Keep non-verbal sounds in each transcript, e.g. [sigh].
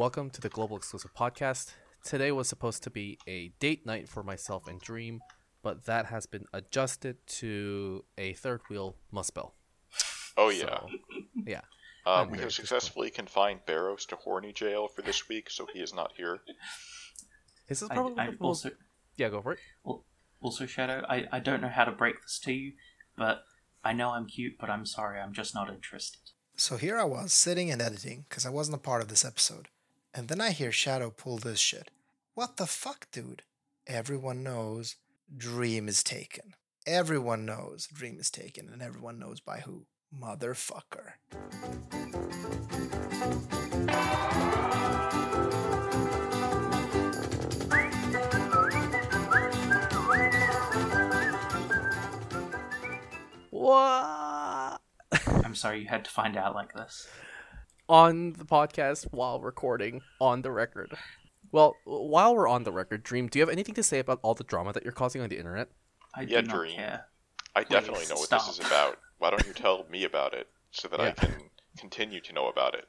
Welcome to the Global Exclusive Podcast. Today was supposed to be a date night for myself and Dream, but that has been adjusted to a third wheel muspel. Oh yeah. So, yeah. Uh, [laughs] we have successfully confined Barrows to horny jail for this week, so he is not here. This is I, probably I the most- also yeah. Go for it. also Shadow. I, I don't know how to break this to you, but I know I'm cute, but I'm sorry, I'm just not interested. So here I was sitting and editing because I wasn't a part of this episode. And then I hear Shadow pull this shit. What the fuck, dude? Everyone knows Dream is taken. Everyone knows Dream is taken, and everyone knows by who. Motherfucker. What? I'm sorry you had to find out like this. On the podcast while recording on the record. Well, while we're on the record, Dream, do you have anything to say about all the drama that you're causing on the internet? I Yeah, do Dream. care. I Please, definitely know what this is about. Why don't you tell me about it so that I can continue to know about it?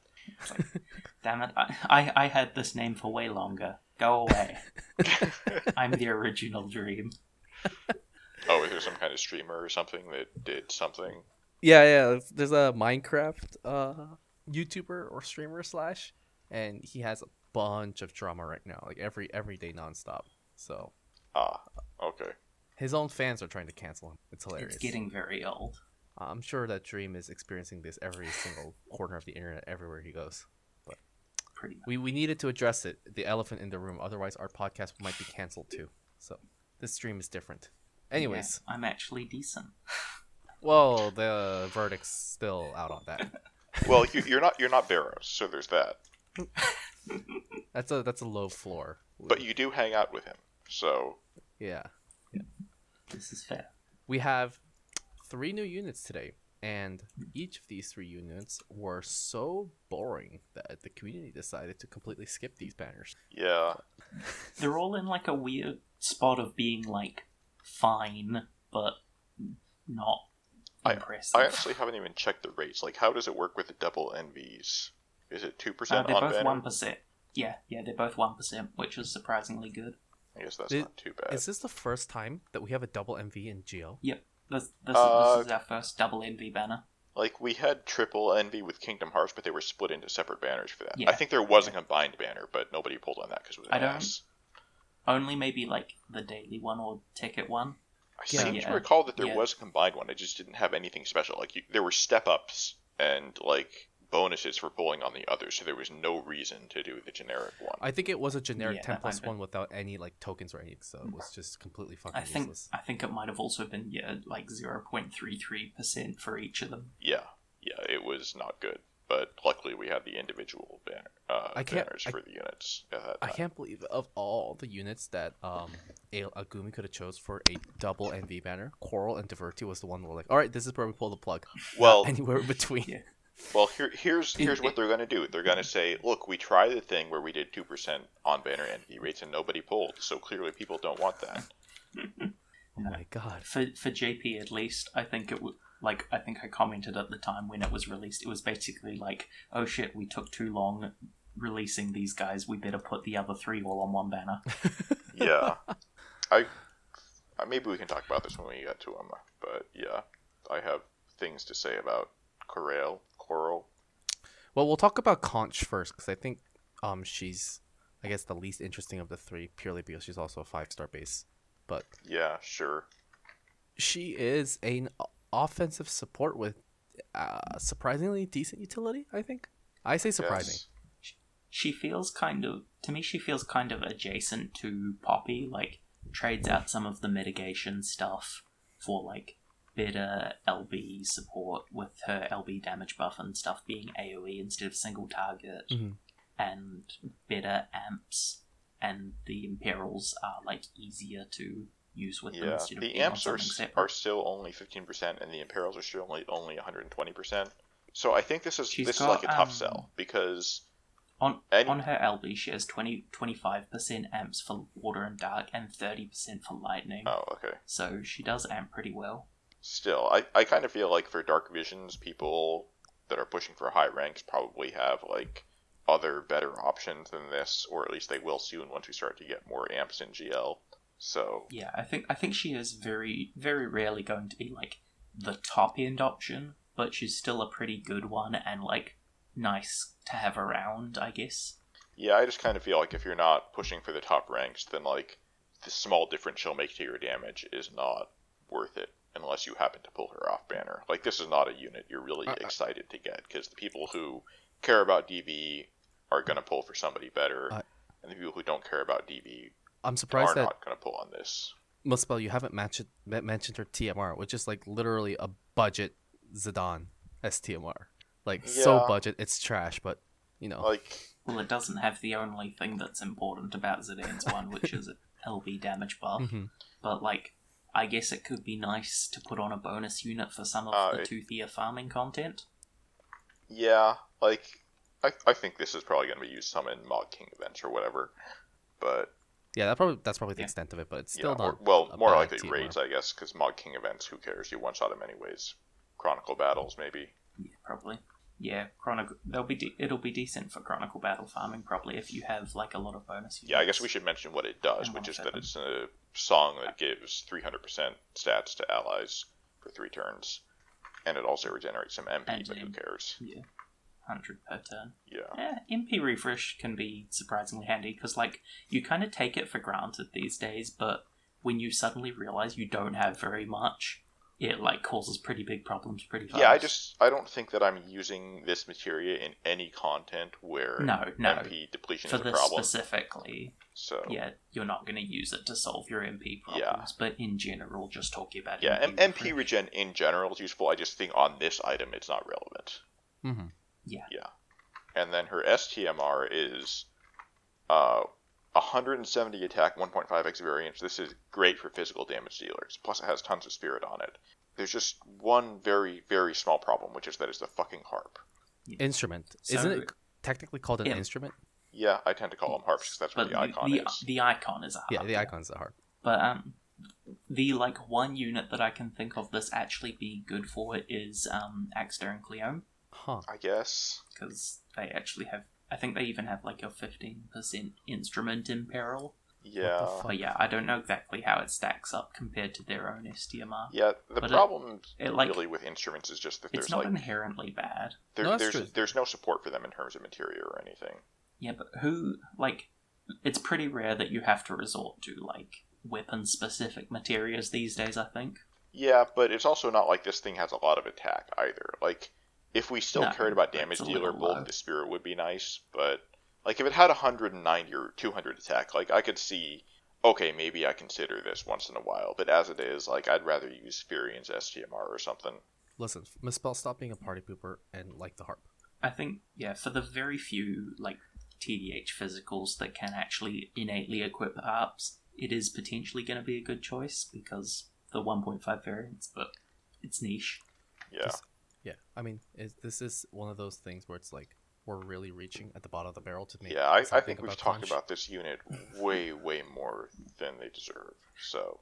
[laughs] Damn it, I, I, I had this name for way longer. Go away. [laughs] I'm the original Dream. Oh, is there some kind of streamer or something that did something? Yeah, yeah. There's a Minecraft uh, YouTuber or streamer slash, and he has a bunch of drama right now, like every every day nonstop. So Ah, okay. his own fans are trying to cancel him. It's hilarious. It's getting very old. I'm sure that Dream is experiencing this every single corner of the internet, everywhere he goes. But Pretty much. We we needed to address it, the elephant in the room. Otherwise, our podcast might be canceled too. So this stream is different. Anyways, Yeah, I'm actually decent. [laughs] well, the verdict's still out on that. [laughs] Well, you, you're not you're not Barrows, so there's that. [laughs] That's a that's a low floor. But you do hang out with him, so yeah, This is fair. we have three new units today, and each of these three units were so boring that the community decided to completely skip these banners. yeah. [laughs] They're all in like a weird spot of being like fine, but not I- impressive. I honestly haven't even checked the rates. Like, how does it work with the double NVs? Is it two Uh, percent they're on both banner? one percent. Yeah, yeah, they're both one percent, which is surprisingly good. I guess that's Is- not too bad. Is this the first time that we have a double NV in Geo? Yep, this this, Uh, this is our first double NV banner. Like we had triple NV with Kingdom Hearts, but they were split into separate banners for that. Yeah. I think there was a combined banner, but nobody pulled on that because it was an I don't- ass. Only maybe like the daily one or ticket one. I Yeah. seem Yeah. to recall that there Yeah. was a combined one. It just didn't have anything special. Like you, there were step ups and like bonuses for pulling on the others, so there was no reason to do the generic one. I think it was a generic Yeah, 10 that plus might be. one without any like tokens or anything, so it was just completely fucking I think useless. I think it might have also been yeah like zero point three three percent for each of them. yeah, yeah, it was not good. But luckily, we had the individual banner uh, I can't- banners I- for the units I can't believe of all the units that um A- Agumi could have chose for a double NV banner, Coral and Diverti was the one where like, all right, this is where we pull the plug. Well, [laughs] Anywhere in between. Yeah. Well, here, here's here's what they're going to do. They're going to say, "Look, we tried the thing where we did two percent on banner NV rates and nobody pulled. So clearly, people don't want that." [laughs] Oh my god. For for JP at least, I think it would like I think I commented at the time when it was released. It was basically like, oh shit, we took too long releasing these guys. We better put the other three all on one banner. [laughs] Yeah, [laughs] I uh, maybe we can talk about this when we get to them. But yeah, I have things to say about Coral. Coral. Well, we'll talk about Conch first because I think um she's I guess the least interesting of the three purely because she's also a five star base. But Yeah, sure. she is an o- offensive support with uh, surprisingly decent utility. I think I say surprising. Yes. She feels kind of to me. She feels kind of adjacent to Poppy. Like trades out some of the mitigation stuff for like better LB support with her LB damage buff and stuff being AOE instead of single target, Mhm. and better amps. And the Imperials are like easier to use with them Yeah, instead the amps are, something s- separate. are still only fifteen percent, and the Imperials are still only only one hundred and twenty percent. So I think this is She's this got, is like a tough um, sell because On And- on her LB, she has 20, 25% amps for water and dark and 30% for lightning. oh okay. So she does amp pretty well. Still, I, I kind of feel like for Dark Visions, people that are pushing for high ranks probably have like other better options than this, or at least they will soon once we start to get more amps in GL. So Yeah, I think I think she is very very rarely going to be like the top end option, but she's still a pretty good one and like nice to have around, I guess. yeah, I just kind of feel like if you're not pushing for the top ranks, then like the small difference she'll make to your damage is not worth it unless you happen to pull her off banner. Like this is not a unit you're really Uh, uh. excited to get because the people who care about DB are gonna pull for somebody better, Uh, and the people who don't care about DB I'm are surprised that not gonna pull on this. Muspel, you haven't mentioned mentioned her TMR, which is like literally a budget Zidane STMR. Like so budget, it's trash, but you know. Like Well, it doesn't have the only thing that's important about Zidane's one, which is [laughs] LB damage buff. Mhm. But like, I guess it could be nice to put on a bonus unit for some of Uh, the it- toothier farming content. Yeah, like I, I think this is probably going to be used some in Mog King events or whatever, but Yeah, that probably that's probably the Yeah. extent of it, but it's yeah, still or, not. well, a more likely TMR. raids, I guess, because Mog King events, who cares? You one shot them anyways. Chronicle battles, maybe. Yeah, probably. Yeah, chronicle. They'll be. De- it'll be decent for chronicle battle farming, probably if you have like a lot of bonus. Yeah, I guess we should mention what it does, And which is that seven. it's a song that gives 300% stats to allies for three turns, and it also regenerates some MP, And but who cares? Yeah, hundred per turn. Yeah. Yeah, MP refresh can be surprisingly handy because, like, you kind of take it for granted these days, but when you suddenly realize you don't have very much, it like causes pretty big problems pretty fast. Yeah, I just I don't think that I'm using this materia in any content where no, no. MP depletion For is a this problem. specifically, So yeah, you're not going to use it to solve your MP Yeah. problems. But in general, just talking about it. yeah, MP, M- MP regen in general is useful. I just think on this item it's not relevant. Mhm. Yeah, And then her STMR is uh 170 attack, 1.5x variance. This is great for physical damage dealers. Plus it has tons of spirit on it. There's just one very very small problem, which is that it's a fucking harp. Instrument. So- Isn't it technically called an Yeah. instrument? Yeah, I tend to call them harps because that's what the icon the, is. the icon is a harp. Yeah, harp, the icon's the heart. But um, the like one unit that I can think of this actually be good for is um Axter and Cleome Huh. I guess. because they actually have. I think they even have like a fifteen percent instrument in peril. Yeah. fuck? But yeah, I don't know exactly how it stacks up compared to their own STMR. Yeah, the But problem it, like- really with instruments is just that It's there's not like inherently bad. there, No, that's there's true. there's no support for them in terms of materia or anything. Yeah, but who like? It's pretty rare that you have to resort to like weapon specific materials these days. I think. Yeah, but it's also not like this thing has a lot of attack either. Like, if we still No, cared about damage dealer, little Bolt the Spirit would be nice. But like, if it had 190 or 200 attack, like I could see, okay, maybe I consider this once in a while. But as it is, like, I'd rather use Furion's STMR or something. Listen, Muspel, stop being a party pooper and like the harp. I think yeah, for the very few like TDH physicals that can actually innately equip harps, it is potentially going to be a good choice because the 1.5 variants, but it's niche. Yeah, Just- Yeah, I mean, it, this is one of those things where it's like we're really reaching at the bottom of the barrel to make. yeah. I, I think we've talked crunch. about this unit way, way more than they deserve. So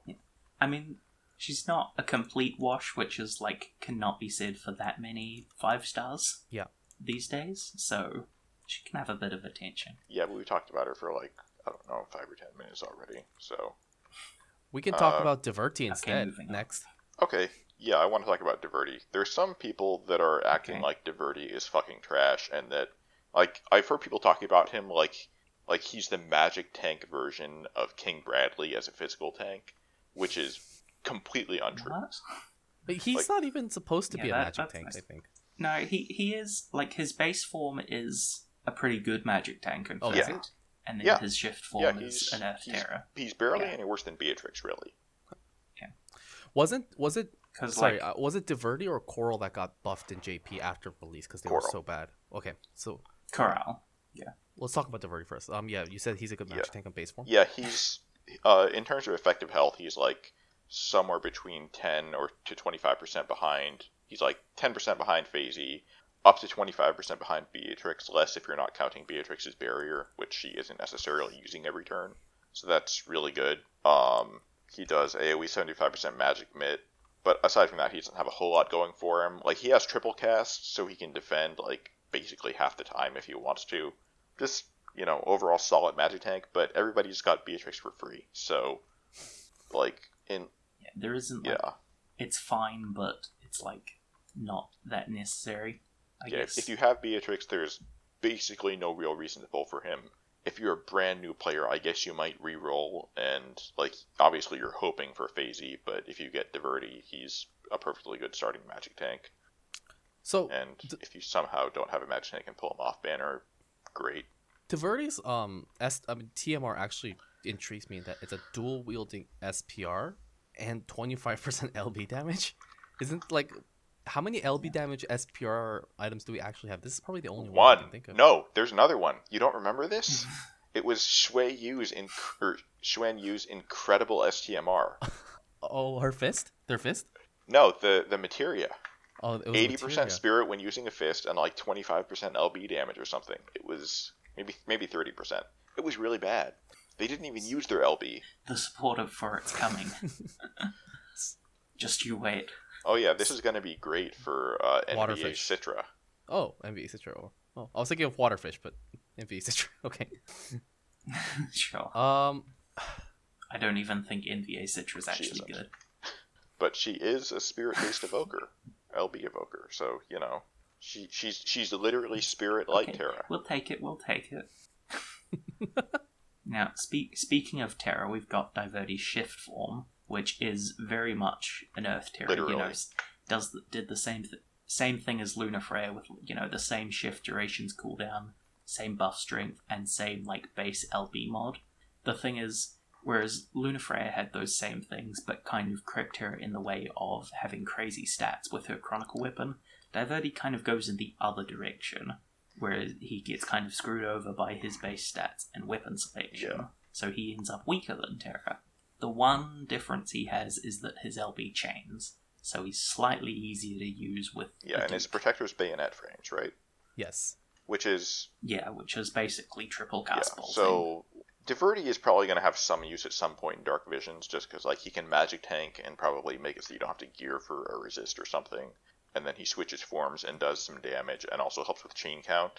I mean, she's not a complete wash, which is like cannot be said for that many five stars. Yeah. These days, so she can have a bit of attention. yeah, but we talked about her for like I don't know five or ten minutes already. So We can talk Uh, about Diverti instead moving on. next. Okay, yeah, I want to talk about Diverti. There's some people that are acting Okay. like Diverti is fucking trash, and that, like, I've heard people talking about him like, like he's the magic tank version of King Bradley as a physical tank, which is completely untrue. What? But he's Like- not even supposed to Yeah, be a that- magic tank. nice. I think. No, he he is like his base form is a pretty good magic tank in Oh, fact, it? and then Yeah. his shift form Yeah, is he's an Earth he's, Terror. he's barely Yeah. any worse than Beatrix, really. Wasn't was it? Because Sorry, like uh, was it Diverti or Coral that got buffed in JP after release because they were so bad? Okay, so Coral, yeah. let's talk about Diverti first. Um, yeah, you said he's a good match Yeah. magic tank on base form. Yeah, he's uh, in terms of effective health, he's like somewhere between 10 or to 25 percent behind. He's like 10 percent behind Phasey, up to 25 percent behind Beatrix. Less if you're not counting Beatrix's barrier, which she isn't necessarily using every turn. So that's really good. Um, he does AOE 75 percent magic mitt, but aside from that, he doesn't have a whole lot going for him. Like he has triple cast, so he can defend like basically half the time if he wants to. Just you know overall solid magic tank, but everybody's got Beatrix for free, so like in Yeah, there isn't. Like, yeah It's fine, but it's like not that necessary. I yeah. guess. If you have Beatrix, there's basically no real reason to pull for him. If you're a brand new player, I guess you might re-roll and like obviously you're hoping for Phasey, but if you get Diverty, he's a perfectly good starting magic tank. So And D- if you somehow don't have a magic tank and pull him off banner, great. Diverty's um S I mean TMR actually intrigues me in that it's a dual wielding SPR and 25% LB damage. Isn't like how many LB damage SPR items do we actually have? This is probably the only one, I One. can think of. No, there's another one. You don't remember this? [laughs] it was Shui Yu's in or Xuan Yu's incredible STMR. [laughs] Oh, her fist? Their fist? No, the the materia. Oh, it was Eighty materia. percent spirit when using a fist and like twenty five percent LB damage or something. It was maybe maybe thirty percent. It was really bad. They didn't even use their LB. the supportive for its coming. [laughs] Just you wait. Oh yeah, this is gonna be great for uh, NBA Waterfish. Citra. Oh, NV Citra. Oh, oh, I was thinking of Waterfish, but NV [laughs] Citra. Okay. [laughs] sure. Um, I don't even think NVA Citra is She actually isn't. good. But she is a spirit based evoker, LB evoker. So you know, she she's she's literally spirit like Okay, Terra. We'll take it. We'll take it. [laughs] now, speak, speaking of Terra, we've got Diverty's shift form, which is very much an Earth Terra. You know, Literally. does the, did the same th- same thing as Lunafreya with you know the same shift durations cooldown, same buff strength, and same like base LB mod. The thing is, whereas Lunafreya had those same things, but kind of crept her in the way of having crazy stats with her Chronicle weapon, Diverty kind of goes in the other direction where he gets kind of screwed over by his base stats and weapon selection. Yeah. So he ends up weaker than Terra. The one difference he has is that his LB chains, so he's slightly easier to use with. Yeah, and his protector's bayonet range, right? yes. Which is yeah, which is basically triple yeah. cast ball. So Diverti is probably going to have some use at some point in Dark Visions, just because like he can magic tank and probably make it so you don't have to gear for a resist or something. And then he switches forms and does some damage, and also helps with chain count.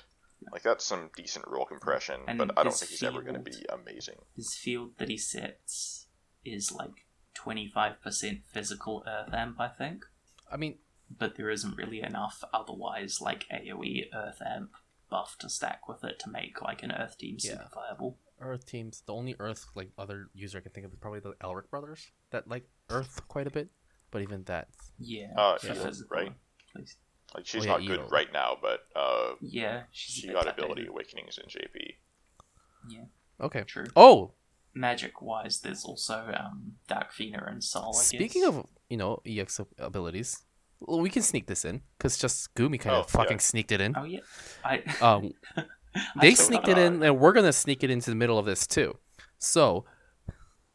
Like that's some decent roll compression, And but I don't think he's ever going to be amazing. His field that he sets is like 25% physical Earth Amp, I think. I mean, but there isn't really enough otherwise like AoE Earth Amp buff to stack with it to make like an Earth team super Yeah. viable. Earth teams. The only Earth like other user I can think of is probably the Elric brothers that like Earth quite a bit. But even that, Yeah, Uh, for Edel, right? at least. Like she's Oh, yeah, not good Edel. right now, but uh, Yeah, she's she bit got outdated. ability awakenings in JP. Yeah, okay. true. Oh, Magic wise, there's also um, Dark Fina and Sol. Speaking of you know EX abilities, well, we can sneak this in because just Gumi kind Oh, of fucking yeah. sneaked it in. oh yeah, I [laughs] Um, they forgot. sneaked it in, and we're gonna sneak it into the middle of this too. So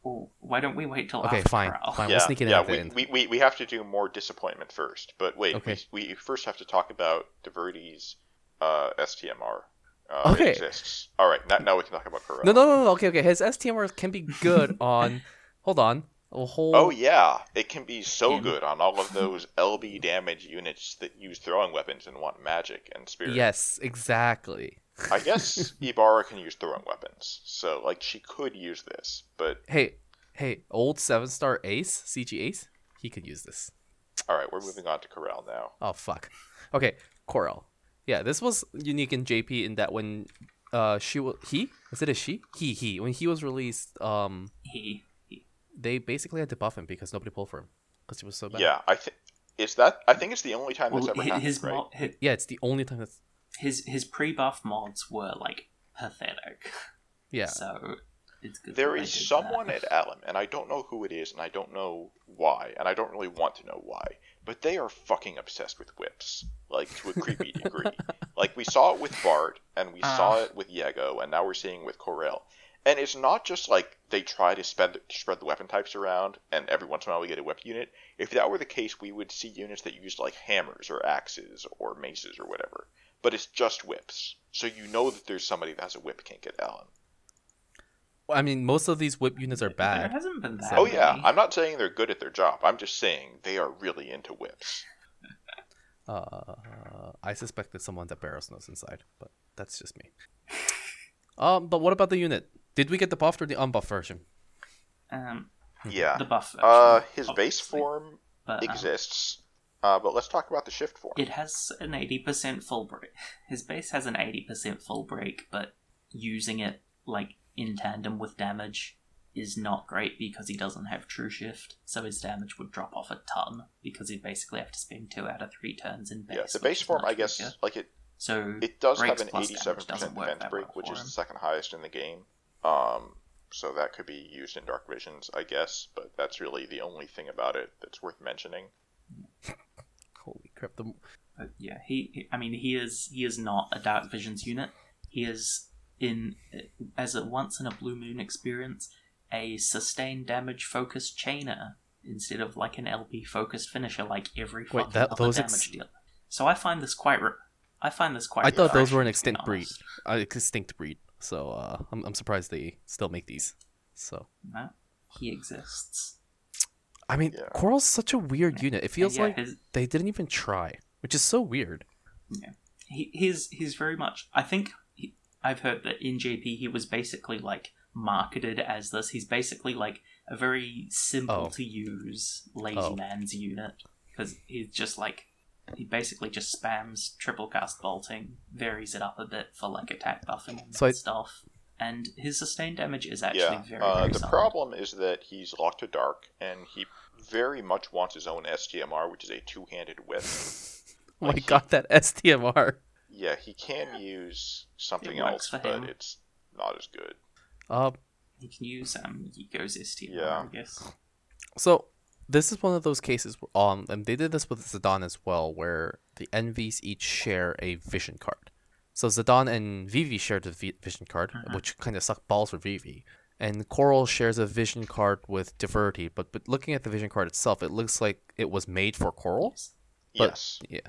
Oh, why don't we wait till okay, after fine, Coral? fine. yeah, we'll sneak it in yeah. at We, we, we, we have to do more disappointment first. But wait, Okay. we, we first have to talk about Diverty's uh, STMR. Uh, Okay. Exists. All right, now, now we can talk about Coral. No, no, no, no. Okay, okay. His STMR can be good [laughs] on. Hold on. A whole. Oh yeah, it can be so good on all of those LB damage units that use throwing weapons and want magic and spirit. Yes, exactly. I guess [laughs] Ibarra can use throwing weapons, so like she could use this, but Hey, hey, old seven star Ace, CG Ace, he could use this. all right, we're moving on to Coral now. Oh fuck. Okay, Coral. Yeah, this was unique in JP in that when uh she wa he is it a she he he when he was released um He, he they basically had to buff him because nobody pulled for him because he was so bad. Yeah, I think is that. I think it's the only time well, that's ever hi- happened, his, right? mo- his Yeah, it's the only time that's his his pre-buff mods were like pathetic. yeah. So it's good. There that they is did someone that. at Alim, and I don't know who it is, and I don't know why, and I don't really want to know why, but they are fucking obsessed with whips, like to a creepy degree. [laughs] Like we saw it with Bart, and we saw Ah. it with Yego, and now we're seeing it with Coral. And it's not just like they try to spread spread the weapon types around, and every once in a while we get a whip unit. If that were the case, we would see units that used like hammers or axes or maces or whatever. But it's just whips, so you know that there's somebody that has a whip kink at Alim. I mean, most of these whip units are There bad. hasn't been that. Oh yeah. I'm not saying they're good at their job. I'm just saying they are really into whips. Uh, I suspect that someone's at Barrows knows inside, but that's just me. [laughs] Um, but what about the unit? Did we get the buffed or the unbuffed version? Um, Yeah. the buff. Version, Uh, his base form but, um, exists, uh, but let's talk about the shift form. It has an 80% full break. His base has an 80% full break, but using it like in tandem with damage is not great because he doesn't have true shift, so his damage would drop off a ton because he'd basically have to spend two out of three turns in base. yeah, the base form, I guess, weaker. like it, So it does have an plus damage eighty-seven doesn't percent work defense break, well which is him. the second highest in the game. Um, so that could be used in Dark Visions, I guess, but that's really the only thing about it that's worth mentioning. Holy crap! The But yeah, he, he- I mean, he is he is not a Dark Visions unit. He is in as a once in a blue moon experience, a sustained damage focused chainer instead of like an LP focused finisher, like every Wait, fucking that- other damage ex- dealer. So I find this quite. Re- I find this quite. I thought those were an extinct breed, honest. uh, extinct breed. So uh, I'm I'm surprised they still make these. So No, he exists. I mean, Yeah. Coral's such a weird unit. It feels yeah, like his- they didn't even try, which is so weird. he he's he's very much i think he, i've heard that in jp he was basically like marketed as this he's basically like a very simple Oh. to use lazy Oh. man's unit because he's just like he basically just spams triple cast bolting varies it up a bit for like attack buffing and So I- stuff and his sustained damage is actually yeah, very, uh, very the solid. problem is that he's locked to dark, and he very much wants his own STMR, which is a two-handed whip. [laughs] Oh my he- god, that STMR. Yeah, he can use something else, but him. it's not as good. Uh, he can use um Yigo's STR, Yeah. I guess. so this is one of those cases. where, Um, and they did this with Zidane as well, where the envies each share a vision card. So Zidane and Vivi shared the vi- vision card, Mhm. which kind of sucked balls for Vivi. And Coral shares a vision card with Diverty, but but looking at the vision card itself, it looks like it was made for Coral. But yes, yeah,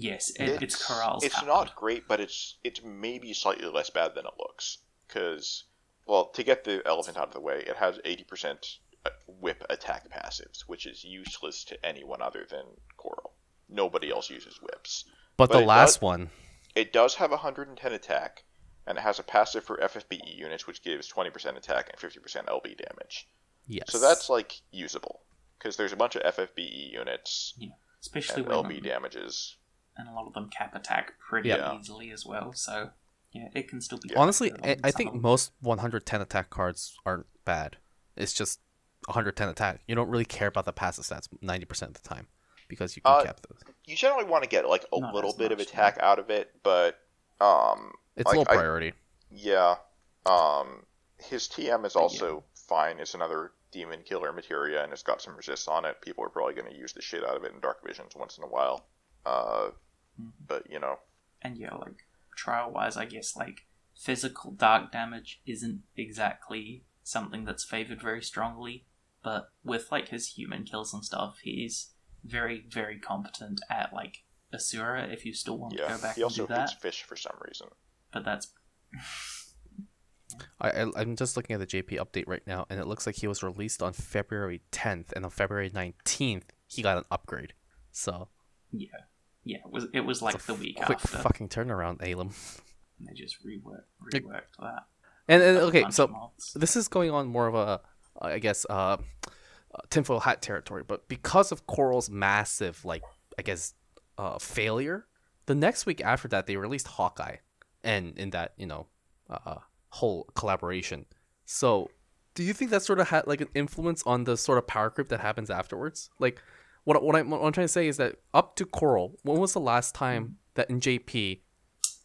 yes it, it's Coral's It's card. not great, but it's it's maybe slightly less bad than it looks. Because, well, to get the elephant out of the way, it has eighty percent uh, whip attack passives, which is useless to anyone other than Coral. Nobody else uses whips. but, But the last does- one, It does have 110 attack, and it has a passive for FFBE units, which gives 20% attack and 50% LB damage. yes. So that's like usable, because there's a bunch of FFBE units especially and when LB damages. And a lot of them cap attack pretty Yeah. easily as well. So yeah, it can still be. honestly, I, I think most 110 attack cards aren't bad. It's just 110 attack. You don't really care about the passive stats 90% of the time because you can Uh, cap those. You generally want to get like a Not little as bit of much, attack out of it, but um, It's like, low I- priority. yeah, um, his TM is But yeah. also fine. It's another demon killer materia, and it's got some resists on it. People are probably going to use the shit out of it in Dark Visions once in a while. Uh. Mm-hmm. but you know, and yeah, like trial wise, I guess like physical dark damage isn't exactly something that's favored very strongly. But with like his human kills and stuff, he's very very competent at like Asura. If you still want to go back He and do also that, fish for some reason. but that's [laughs] I, I I'm just looking at the JP update right now, and it looks like he was released on February 10th, and on February 19th he got an upgrade. So yeah, yeah. It was it was like the week after. quick after. fucking turnaround, Alim. and they just reworked reworked that. And, and okay, so this is going on more of a, I guess, uh, uh, tinfoil hat territory. But because of Coral's massive, like, I guess, uh, failure, the next week after that they released Hawkeye, and in that you know, uh, whole collaboration. So, do you think that sort of had like an influence on the sort of power creep that happens afterwards? Like, what what I'm, what I'm trying to say is that up to Coral, when was the last time that in JP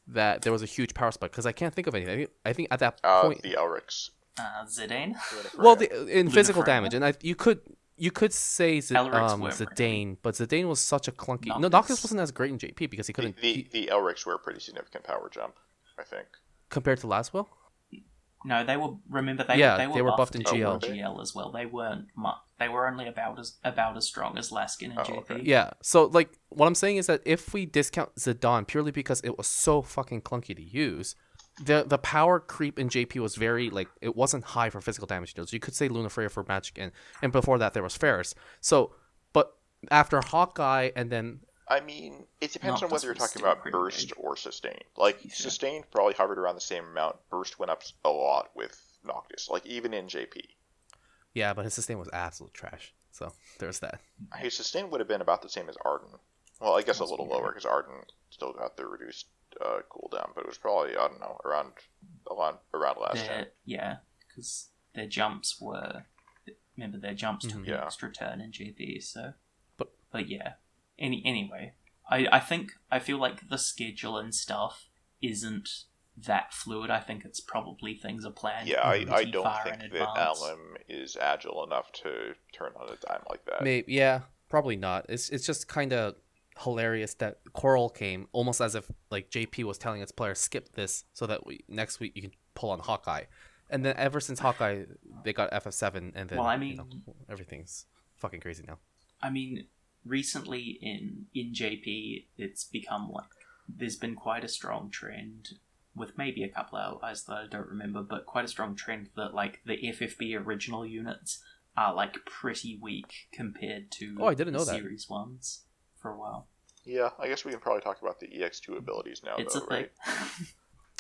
that there was a huge power spike? Because I can't think of anything. I think, I think at that Uh, point, the Elrics. Uh, Zidane. well, the, in physical damage, and I you could you could say Z- um, Zidane, but Zidane was such a clunky. No, Noctis. Noctis wasn't as great in JP because he couldn't the, he- the Elrics were a pretty significant power jump, I think. compared to Lasswell. No, they were. Remember, they Yeah, they were, they were buffed in GL. Oh, GL as well. They weren't. Mu- they were only about as about as strong as Laskin and Oh, JP. okay. Yeah, so like what I'm saying is that if we discount Zidane purely because it was so fucking clunky to use, the the power creep in JP was very like it wasn't high for physical damage deals. You could say Lunafreya for magic, and and before that there was Ferris. So, but after Hawkeye and then I mean, it depends No, on whether you're talking about burst big. or sustained. Like Yeah. sustained probably hovered around the same amount. Burst went up a lot with Noctis. Like even in JP, Yeah, but his sustain was absolute trash. So there's that. his sustain would have been about the same as Ardyn. Well, I guess a little be lower because Ardyn still got the reduced uh, cooldown, but it was probably I don't know around around around last their, time. yeah, because their jumps were. Remember, their jumps took Mhm. an Yeah. extra turn in GB, so. But- but yeah. Any anyway, I I think I feel like the schedule and stuff isn't that fluid. I think it's probably things are planned. Yeah, I, I don't far think that advance. Alim is agile enough to turn on a dime like that. Maybe yeah, probably not. It's it's just kind of hilarious that Coral came almost as if like JP was telling its players skip this so that we, next week you can pull on Hawkeye, and then ever since Hawkeye they got FF7 and then Well, I you know, everything's fucking crazy now. I mean, recently in in JP, it's become like there's been quite a strong trend with maybe a couple of outliers that I don't remember, but quite a strong trend that like the FFB original units are like pretty weak compared to Oh, I didn't the know that. series ones for a while. Yeah, I guess we can probably talk about the EX2 abilities now, it's though, a thing. right? [laughs]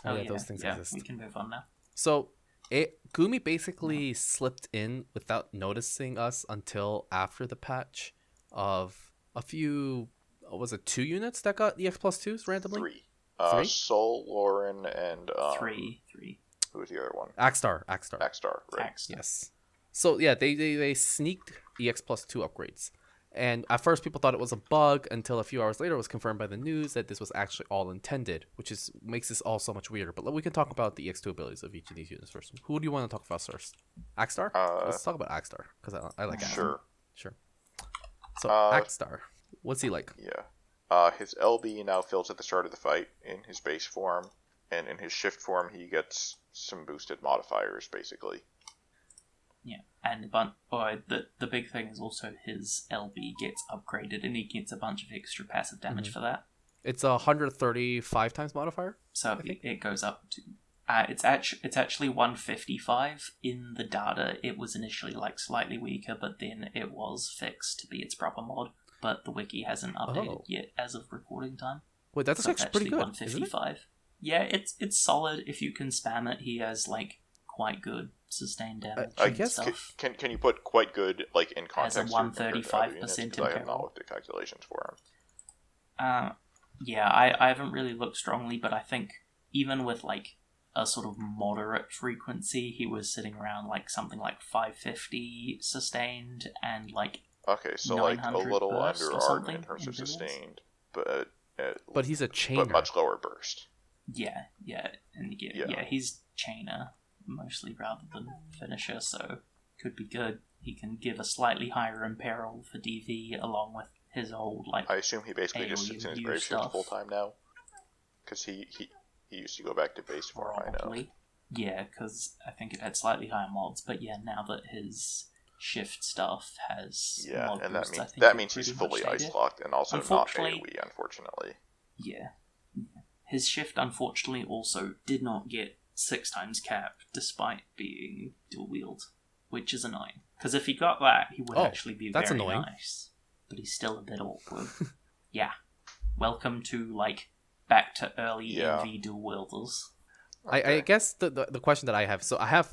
Oh, yeah, oh, those things yeah, exist. We can move on now. So it Gumi basically slipped in without noticing us until after the patch of a few what was it two units that got EX plus twos randomly? Three. Uh, Three? Sol, Lauren, and um, three, three. Who was the other one? Axstar, Axstar. Axstar, right? Axe. Yes. So yeah, they, they they sneaked EX plus two upgrades. And at first people thought it was a bug until a few hours later it was confirmed by the news that this was actually all intended, which is makes this all so much weirder. But we can talk about the EX2 abilities of each of these units first. Who do you want to talk about first? Axstar? Uh, Let's talk about Axstar because I, I like Axstar. Sure. Sure. So Uh, Axstar, what's he like? Yeah. Uh, his LB now fills at the start of the fight in his base form, and in his shift form, he gets some boosted modifiers, basically. Yeah, and but oh, the the big thing is also his LB gets upgraded, and he gets a bunch of extra passive damage Mhm. for that. It's a 135 times modifier. So it, it goes up to. Uh, it's actually it's actually 155 in the data. It was initially like slightly weaker, but then it was fixed to be its proper mod. But the wiki hasn't updated Oh. yet as of recording time. Wait, that's So it's actually pretty actually good, isn't it? 155. Yeah, it's it's solid if you can spam it. He has like quite good sustained damage. I and guess can, stuff. can can you put quite good like in Has a context? here compared to other 135% units? 'Cause I have not looked at calculations for him. Uh, yeah, I, I haven't really looked strongly, but I think even with like a sort of moderate frequency, he was sitting around like something like 550 sustained and like Okay, so like a little burst under Ardyn in terms of in intervals? sustained, but uh, But he's a chainer. but much lower burst. yeah, yeah, and you get, Yeah. yeah. he's chainer mostly rather than finisher, so could be good. He can give a slightly higher imperil for DV along with his old like I assume he basically just sits in his AoE grave shift full time now, because he, he he used to go back to base form. I know. Yeah, because I think it had slightly higher mods, but yeah, now that his shift stuff has Yeah, mod and that boosts, I means think that means he's fully stayed ice locked and also not Unfortunately- AoE, unfortunately. Yeah. His shift unfortunately also did not get six times cap despite being dual wield, which is annoying. Because if he got that, he would Oh, actually be that's very annoying. nice. But he's still a bit awkward. [laughs] yeah. Welcome to like back to early Yeah. NV dual wielders. I, I guess the, the the question that I have so I have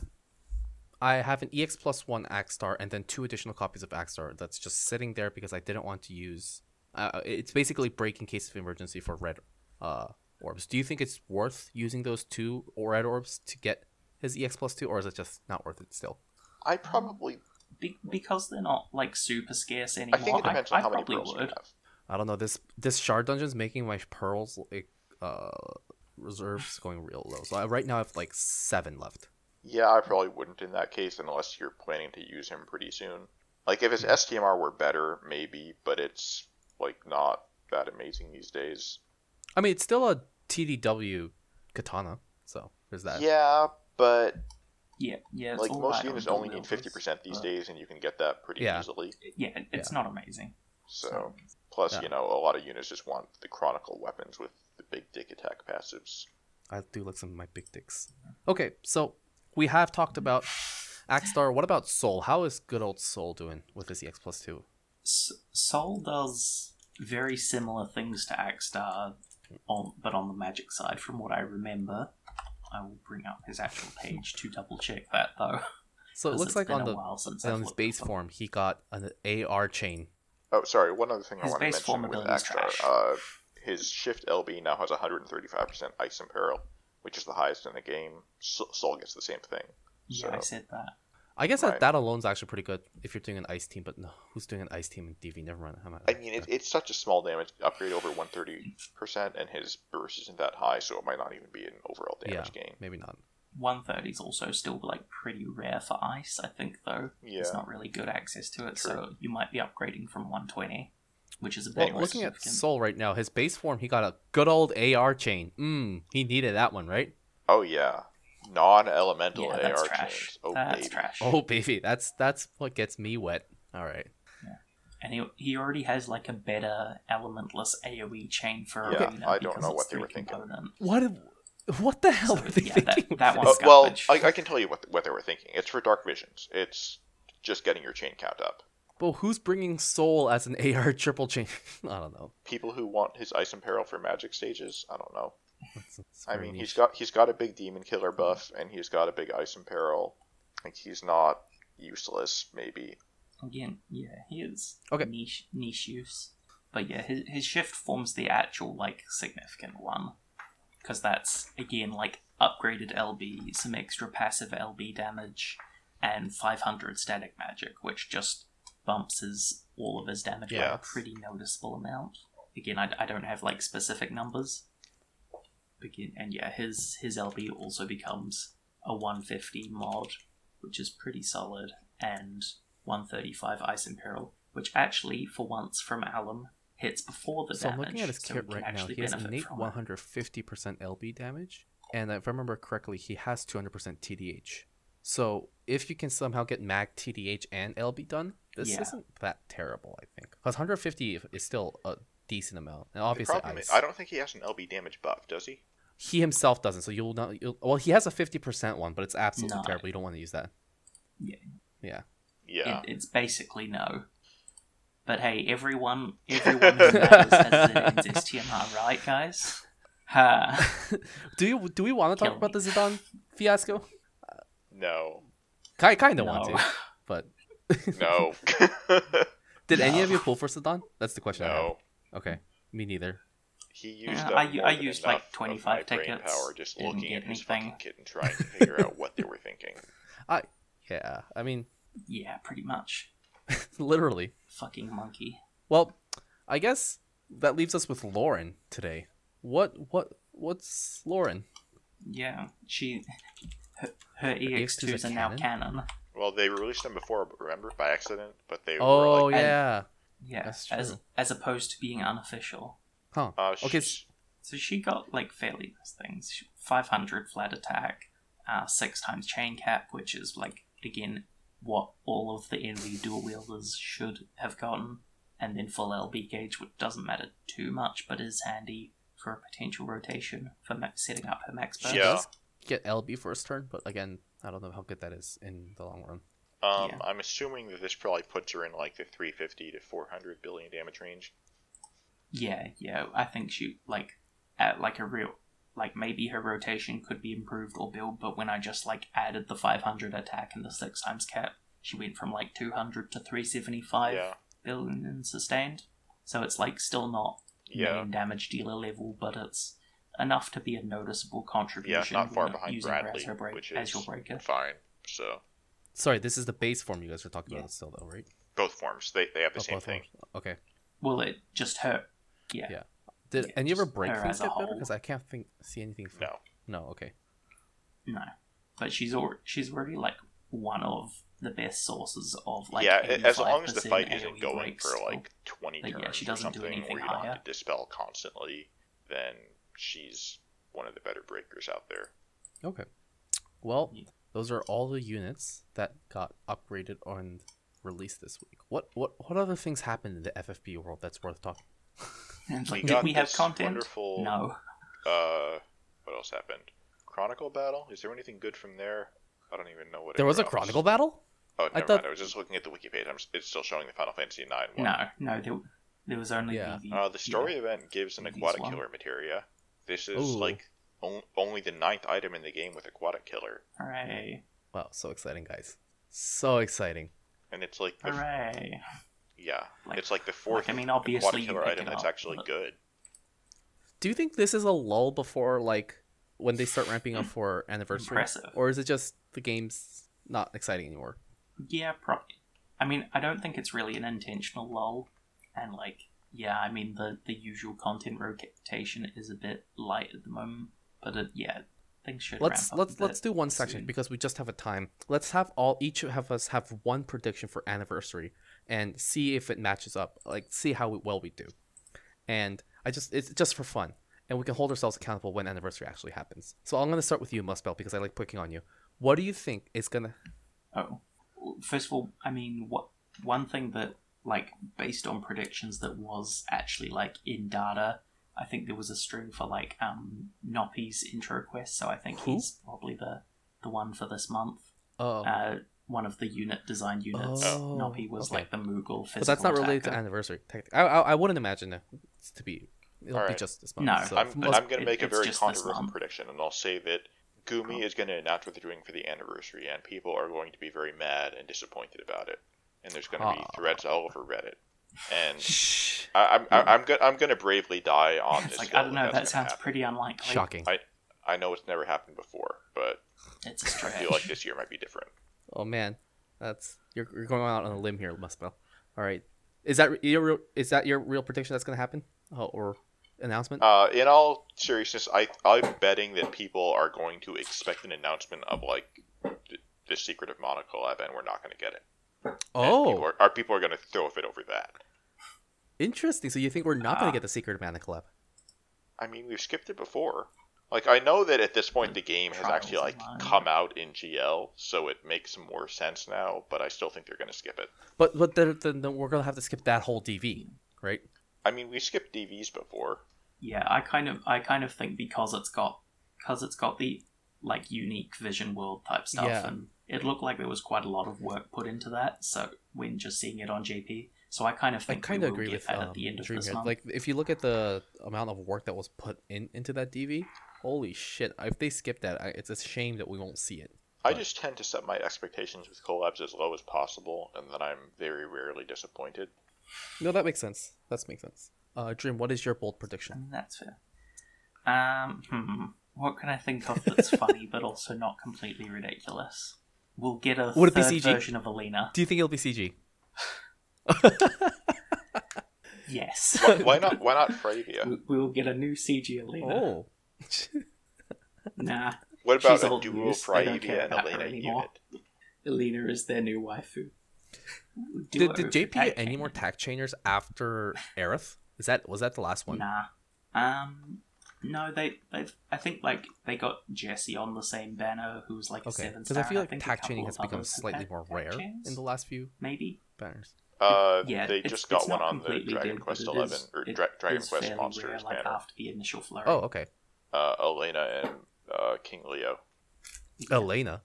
I have an EX plus one Axstar and then two additional copies of Axstar that's just sitting there because I didn't want to use. Uh, it's basically break in case of emergency for red uh, orbs. Do you think it's worth using those two red orbs to get his EX plus two, or is it just not worth it still? I probably. Be- because they're not like super scarce anymore. I think it depends on how many probably you would. Have. I don't know. This this shard dungeon's making my pearls like uh reserves [sighs] going real low. So I, right now I have like seven left. Yeah, I probably wouldn't in that case unless you're planning to use him pretty soon. Like if his STMR were better, maybe, but it's like not that amazing these days. I mean, it's still a TDW katana, so there's that. Yeah, but Yeah, yeah. It's like all most units only need fifty percent these but- days, and you can get that pretty Yeah. easily. Yeah, it's not amazing. So plus, Yeah. you know, a lot of units just want the chronicle weapons with the big dick attack passives. I do like some of my big dicks. Okay, so we have talked about Axstar. What about Sol? How is good old Sol doing with his EX plus two? S- Sol does very similar things to Axstar, on but on the magic side, from what I remember. I will bring up his actual page to double check that though. So it [laughs] looks like on the while since I've on his base form, he got an AR chain. Oh, sorry. One other thing I His want to mention form with ability is Axstar. trash. Uh, his shift LB now has 135% ice and peril, which is the highest in the game. Sol Sol gets the same thing. Yeah, I said that. I guess Right. that that alone's actually pretty good if you're doing an ice team. But no, who's doing an ice team in DV? Never mind. I'm not, I mean, it, it's such a small damage upgrade over 130%, and his burst isn't that high, so it might not even be an overall damage gain. maybe not. 130 is also still like pretty rare for ice, I think, though. Yeah. It's not really good access to it, True. so you might be upgrading from 120, which is a bit more looking at significant. Sol right now, his base form, he got a good old AR chain. Mmm, he needed that one, right? Oh, yeah. Non-elemental yeah, that's AR trash. chains. Oh, that's baby. trash. Oh baby, that's that's what gets me wet. All right. And he, he already has like a better elementless AoE chain for Yeah, Arena I don't know what they were three thinking. component. What? What the hell So, were they yeah, that- thinking? that with one's Uh, well. I, I can tell you what what they were thinking. It's for Dark Visions. It's just getting your chain count up. Well, who's bringing Sol as an AR triple chain? [laughs] I don't know. People who want his ice and peril for magic stages, I don't know. It's- it's I mean, niche. he's got he's got a big demon killer buff, and he's got a big ice and peril. Like he's not useless, maybe. Again, yeah, he is Okay. niche niche use. But yeah, his, his shift forms the actual like significant one. Because that's again like upgraded LB, some extra passive LB damage, and 500 static magic, which just bumps his all of his damage by a pretty noticeable amount. Again, I, I don't have like specific numbers. Again, and yeah, his his LB also becomes a 150 mod, which is pretty solid, and 135 Ice Imperil, which actually, for once from Alim, hits before the So I'm looking at his kit he can right now. He has benefit innate 150% LB damage, and if I remember correctly, he has 200% TDH. So if you can somehow get Mag TDH and LB done, this Yeah. isn't that terrible, I think. Because 150 is still a decent amount, and The obviously problem ice. is, I don't think he has an LB damage buff, does he? He himself doesn't, so you'll not. You'll, well, he has a 50% one, but it's absolutely No. terrible. You don't want to use that. Yeah. Yeah. Yeah. It, it's basically no. But hey, everyone, everyone who matters has Zidane's STMR, right, guys? Ha. [laughs] do you do we want to talk Kill about me. the Zidane fiasco? No. I kind of want to, [laughs] but No. [laughs] did any of you pull for Zidane? That's the question. I have. no. Okay, me neither. He used Yeah, I- I used, like, 25 my brain tickets, power just didn't looking at get his anything. fucking kit and trying to figure out what they were thinking. I Yeah, I mean, yeah, pretty much. [laughs] literally. Fucking monkey. Well, I guess that leaves us with Lauren today. What what what's Lauren? Yeah, she. Her, her EX2s EX2s are are now canon? canon. Well, they released them before, remember, by accident, but they Oh were like, yeah, Yeah, That's as true. as opposed to being unofficial. huh? uh, Okay, sh- So she got like fairly nice things. 500 flat attack, uh, six times chain cap, which is like again what all of the NV dual wielders should have gotten, and then full LB gauge, which doesn't matter too much, but is handy for a potential rotation for ma- setting up her max burst. She Yeah. does get LB first turn, but again, I don't know how good that is in the long run. um, yeah. I'm assuming that this probably puts her in like the 350 to 400 billion damage range. Yeah, yeah. I think she like at like a real like maybe her rotation could be improved or built, but when I just like added the 500 attack and the six times cap, she went from like 200 to 375 Yeah. billion in sustained. So it's like still not Yeah. main damage dealer level, but it's enough to be a noticeable contribution. Yeah, not far behind Bradley, her break, which as is your breaker. fine. So, Sorry, this is the base form you guys are talking Yeah. about still, though, right? both forms, they, they have the Oh, same thing. forms. Okay. Well, it just hurt. Yeah. Yeah. Did Yeah, any of her break her things as a get better? Because I can't think see anything. For... No. No. Okay. No, but she's already she's already like one of the best sources of like yeah, as long as the 85% fight isn't going for like 20 But turns yeah, she or doesn't do something, anything or you don't have to dispel constantly, then she's one of the better breakers out there. Okay. Well, Yeah. those are all the units that got upgraded and released this week. What what what other things happened in the FFP world that's worth talking? And it's We like, got did we have content? wonderful- No. Uh, what else happened? Chronicle battle? Is there anything good from there? I don't even know what. There was a else. Chronicle battle. Oh, I never thought- mind. I was just looking at the wiki page. I'm, it's still showing the Final Fantasy Nine one. No, no, there, There was only Yeah. VV. Uh, the story yeah. event gives an aquatic killer materia. This is Ooh. like on- only the ninth item in the game with aquatic killer, Hooray! Wow, so exciting, guys. So exciting. and it's like the Hooray! Yeah, Like- it's like the fourth I mean, obviously aquatic you killer pick item it that's up, actually but- good. Do you think this is a lull before like when they start ramping up for [clears throat] anniversary, Impressive. or is it just the game's not exciting anymore? Yeah, probably. I mean, I don't think it's really an intentional lull, and like, yeah, I mean the the usual content rotation is a bit light at the moment, but it, yeah, things should. Let's ramp up let's a let's do one section soon. because we just have a time. Let's have all each of us have one prediction for anniversary and see if it matches up. Like see how well we do. And I just it's just for fun, and we can hold ourselves accountable when anniversary actually happens. So I'm gonna start with you, Muspel, because I like picking on you. What do you think is gonna? Oh, first of all, I mean, what one thing that like based on predictions that was actually like in data. I think there was a string for like um Noppy's intro quest, so I think Who? he's probably the the one for this month. Oh, Uh, one of the unit design units. Oh, Noppy was okay. like the Moogle physical but that's not related to attacker. anniversary. technically. I, I I wouldn't imagine it to be. It'll be just this month. No, so I'm, most- I'm going to it- make a very just controversial prediction, and I'll say that Gumi Cool. is going to announce what they're doing for the anniversary, and people are going to be very mad and disappointed about it. And there's going to be Aw. threads all over Reddit. And Shh. I, I'm, I, I'm, go- I'm going to bravely die on It's this. like I don't know. That sounds happen. pretty unlikely. Shocking. I, I know it's never happened before, but It's a I stretch. I feel like this year might be different. Oh man, that's you're, you're going out on a limb here, Muspel. All right, is that your real, is that your real prediction that's gonna happen, oh, or announcement? Uh, in all seriousness, I, I'm betting that people are going to expect an announcement of like the, the secret of Mana Collab, and we're not going to get it. Oh, people are, our people are going to throw a fit over that. interesting. So you think we're not Ah. gonna get the secret of Mana Collab? I mean, we've skipped it before. Like, I know that at this point the game has actually like online. come out in GL, so it makes more sense now. But I still think they're going to skip it. But but then, then then we're gonna have to skip that whole DV, right? I mean, we skipped DVs before. Yeah, I kind of, I kind of think because it's got, because it's got the like unique vision world type stuff, Yeah. and it looked like there was quite a lot of work put into that. So when just seeing it on JP, so I kind of I think kind we of will agree get with that um, at the end of Dream this month. Like if you look at the amount of work that was put in into that DV, holy shit! If they skip that, I, it's a shame that we won't see it. I But- just tend to set my expectations with collabs as low as possible, and then I'm very rarely disappointed. No, that makes sense. That makes sense. Uh, Dream, what is your bold prediction? And that's fair. Um, hmm, what can I think of that's [laughs] funny but also not completely ridiculous? We'll get a Would it be third CG? version of Alena. Do you think it'll be CG? [laughs] [laughs] Yes. Why, why not? Why not Fryevia? We- we will get a new CG Alena. Oh. [laughs] Nah, What about She's a old duo news. They Fryevia and about Elena unit? Alena is their new waifu. Did, did JP get any more team. tag chainers after Aerith? Is that was that the last one? Nah. Um. No, they they've. I think like they got Jessie on the same banner, who was like a Okay, seven because. I feel like think a tag chaining has become slightly more rare chains, in the last few maybe. banners. Uh, Yeah, they just got one on the Dragon dead, Quest but Eleven is- or Dra- Dragon Quest Monsters rare, like banner. after the initial flurry. Oh, okay. Uh, Elena and uh, King Leo. Elena.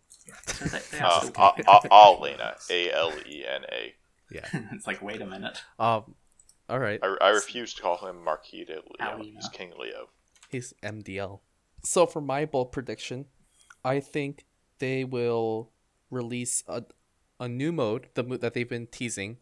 So they, they Uh, [laughs] Alena. A L E N A. Yeah. [laughs] it's like, wait a minute. Um. All right. I, I refuse to call him Marquis de Leo. He's King Leo. He's MDL. So for my bold prediction, I think they will release a, a new mode, the mo- that they've been teasing,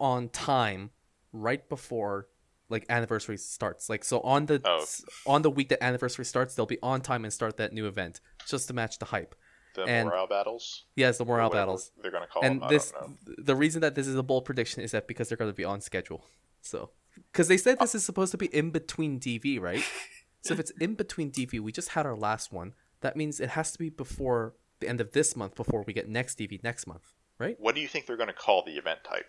on time, right before like anniversary starts. Like so on the Oh. on the week that anniversary starts, they'll be on time and start that new event just to match the hype. The And- morale battles. Yes, the or morale battles. They're gonna call and them. this I don't know. the reason that this is a bold prediction is that because they're going to be on schedule so because they said this is supposed to be in between dv right [laughs] so if it's in between dv we just had our last one that means it has to be before the end of this month before we get next dv next month right What do you think they're gonna call the event type?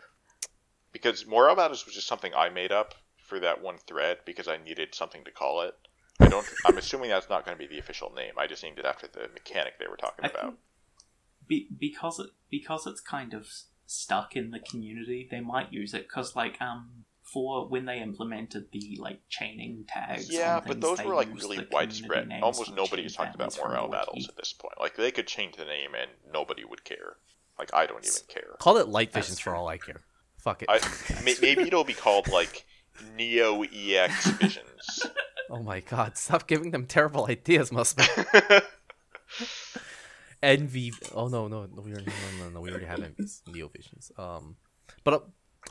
Because morale battles was just something I made up for that one thread because I needed something to call it. I don't. [laughs] I'm assuming that's not going to be the official name. I just named it after the mechanic they were talking I about. be, because it because it's kind of stuck in the community, they might use it because like um for when they implemented the like chaining tags. Yeah, on but those were like really widespread. Almost nobody chain is talking about morale battles wiki. at this point. Like they could change the name and nobody would care. Like I don't even care. call it light visions for all i care fuck it I, [laughs] maybe it'll be called like Neo EX visions. [laughs] Oh my god! Stop giving them terrible ideas, must Envy. [laughs] Oh no, no, no, we already, no, no, no, we already have NVs, Neo Visions. Um, but uh,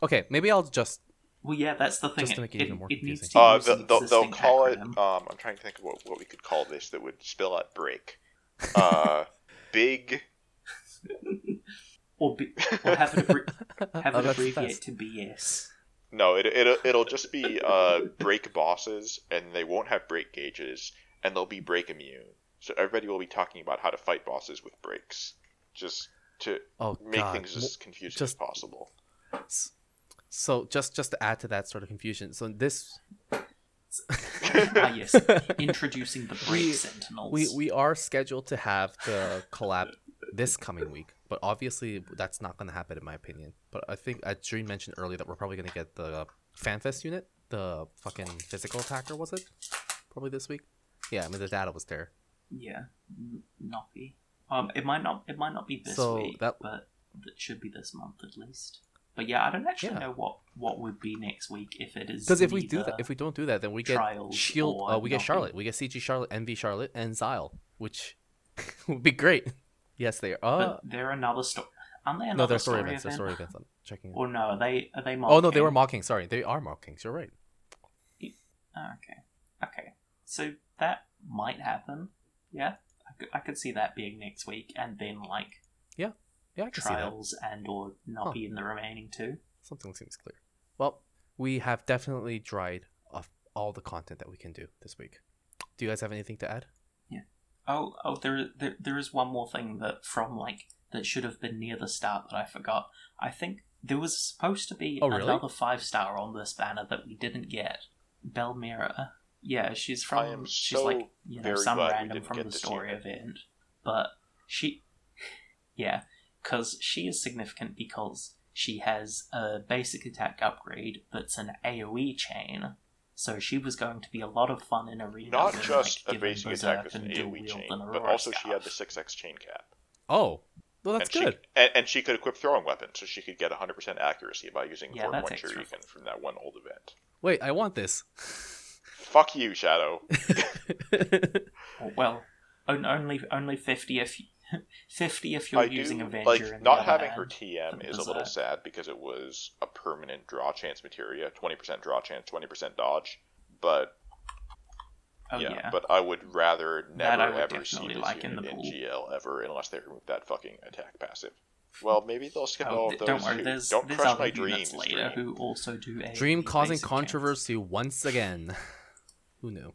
okay, maybe I'll just Well, yeah, that's the thing. Just to make it even more it needs confusing. to uh, use they'll, an they'll, they'll existing call it. Um, I'm trying to think of what, what we could call this that would spell out break. Uh, big. Or, be, or have it, abbre- [laughs] have Oh, it that's abbreviate to BS. No, it it'll, it'll just be uh break bosses, and they won't have break gauges, and they'll be break immune. So everybody will be talking about how to fight bosses with breaks, just to oh make god. things as confusing just- as possible. So just just to add to that sort of confusion, so this ah, yes. [laughs] Introducing the break We- sentinels. we we are scheduled to have the collab this coming week, but obviously that's not going to happen in my opinion. But I think as Dream mentioned earlier that we're probably going to get the FanFest unit, the fucking physical attacker was it? Probably this week. Yeah, I mean the data was there. Yeah, Noppy. Um, it might not. It might not be this So week, that- but it should be this month at least. But yeah, I don't actually Yeah. know what what would be next week if it is. Because if we do that, if we don't do that, then we get Shield. Uh, we get. Charlotte. We get CG Charlotte, NV Charlotte, and Zyle, which [laughs] would be great. Yes, they are. Uh, but they're another story. Aren't they another no, they're story, events. They're story events. I'm checking. Or no, are they are they? Mocking? Oh no, they were mocking? Sorry, they are mocking. You're right. Oh, okay, okay. So that might happen. Yeah, I could, I could see that being next week, and then like Yeah, I can see that. trials and or not be in the remaining two. Something seems clear. Well, we have definitely dried off all the content that we can do this week. Do you guys have anything to add? Oh, oh, there, there, there is one more thing that from like that should have been near the start that I forgot. I think there was supposed to be Oh, really? another five star on this banner that we didn't get. Belmira. Yeah, she's from. I am she's so like you know some random from the story unit. event, but she, [laughs] yeah, because she is significant because she has a basic attack upgrade that's an AOE chain. So she was going to be a lot of fun in arena. Not and, just like, a giving basic Berserk attack with an and dual AoE chain, and but Aurora also she had the 6x chain cap. Oh, well, that's and good. She, and, and she could equip throwing weapons, so she could get 100% accuracy by using Yeah, 4 that's point shuriken from that one old event. Wait, I want this. Fuck you, Shadow. [laughs] Well, only only fifty if you, fifty if you're I using do Avenger. like and not other having her. TM for is a little Berserk. sad because it was a permanent draw chance materia, 20% draw chance, 20% dodge. But Oh yeah, yeah, but I would rather never would ever see this like in unit the in, pool. GL ever unless they remove that fucking attack passive. Well, maybe they'll skip Oh, all of those don't worry. too. There's Don't there's crush my units dreams, later Dream. who also do a Dream causing basic chance. controversy once again. [laughs] Who knew?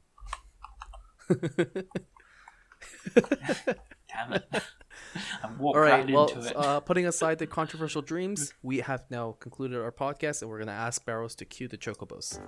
[laughs] Damn it! [laughs] I walked All right. right Well, into it. uh, putting [laughs] aside the controversial dreams, we have now concluded our podcast, and we're gonna ask Barrows to cue the chocobos.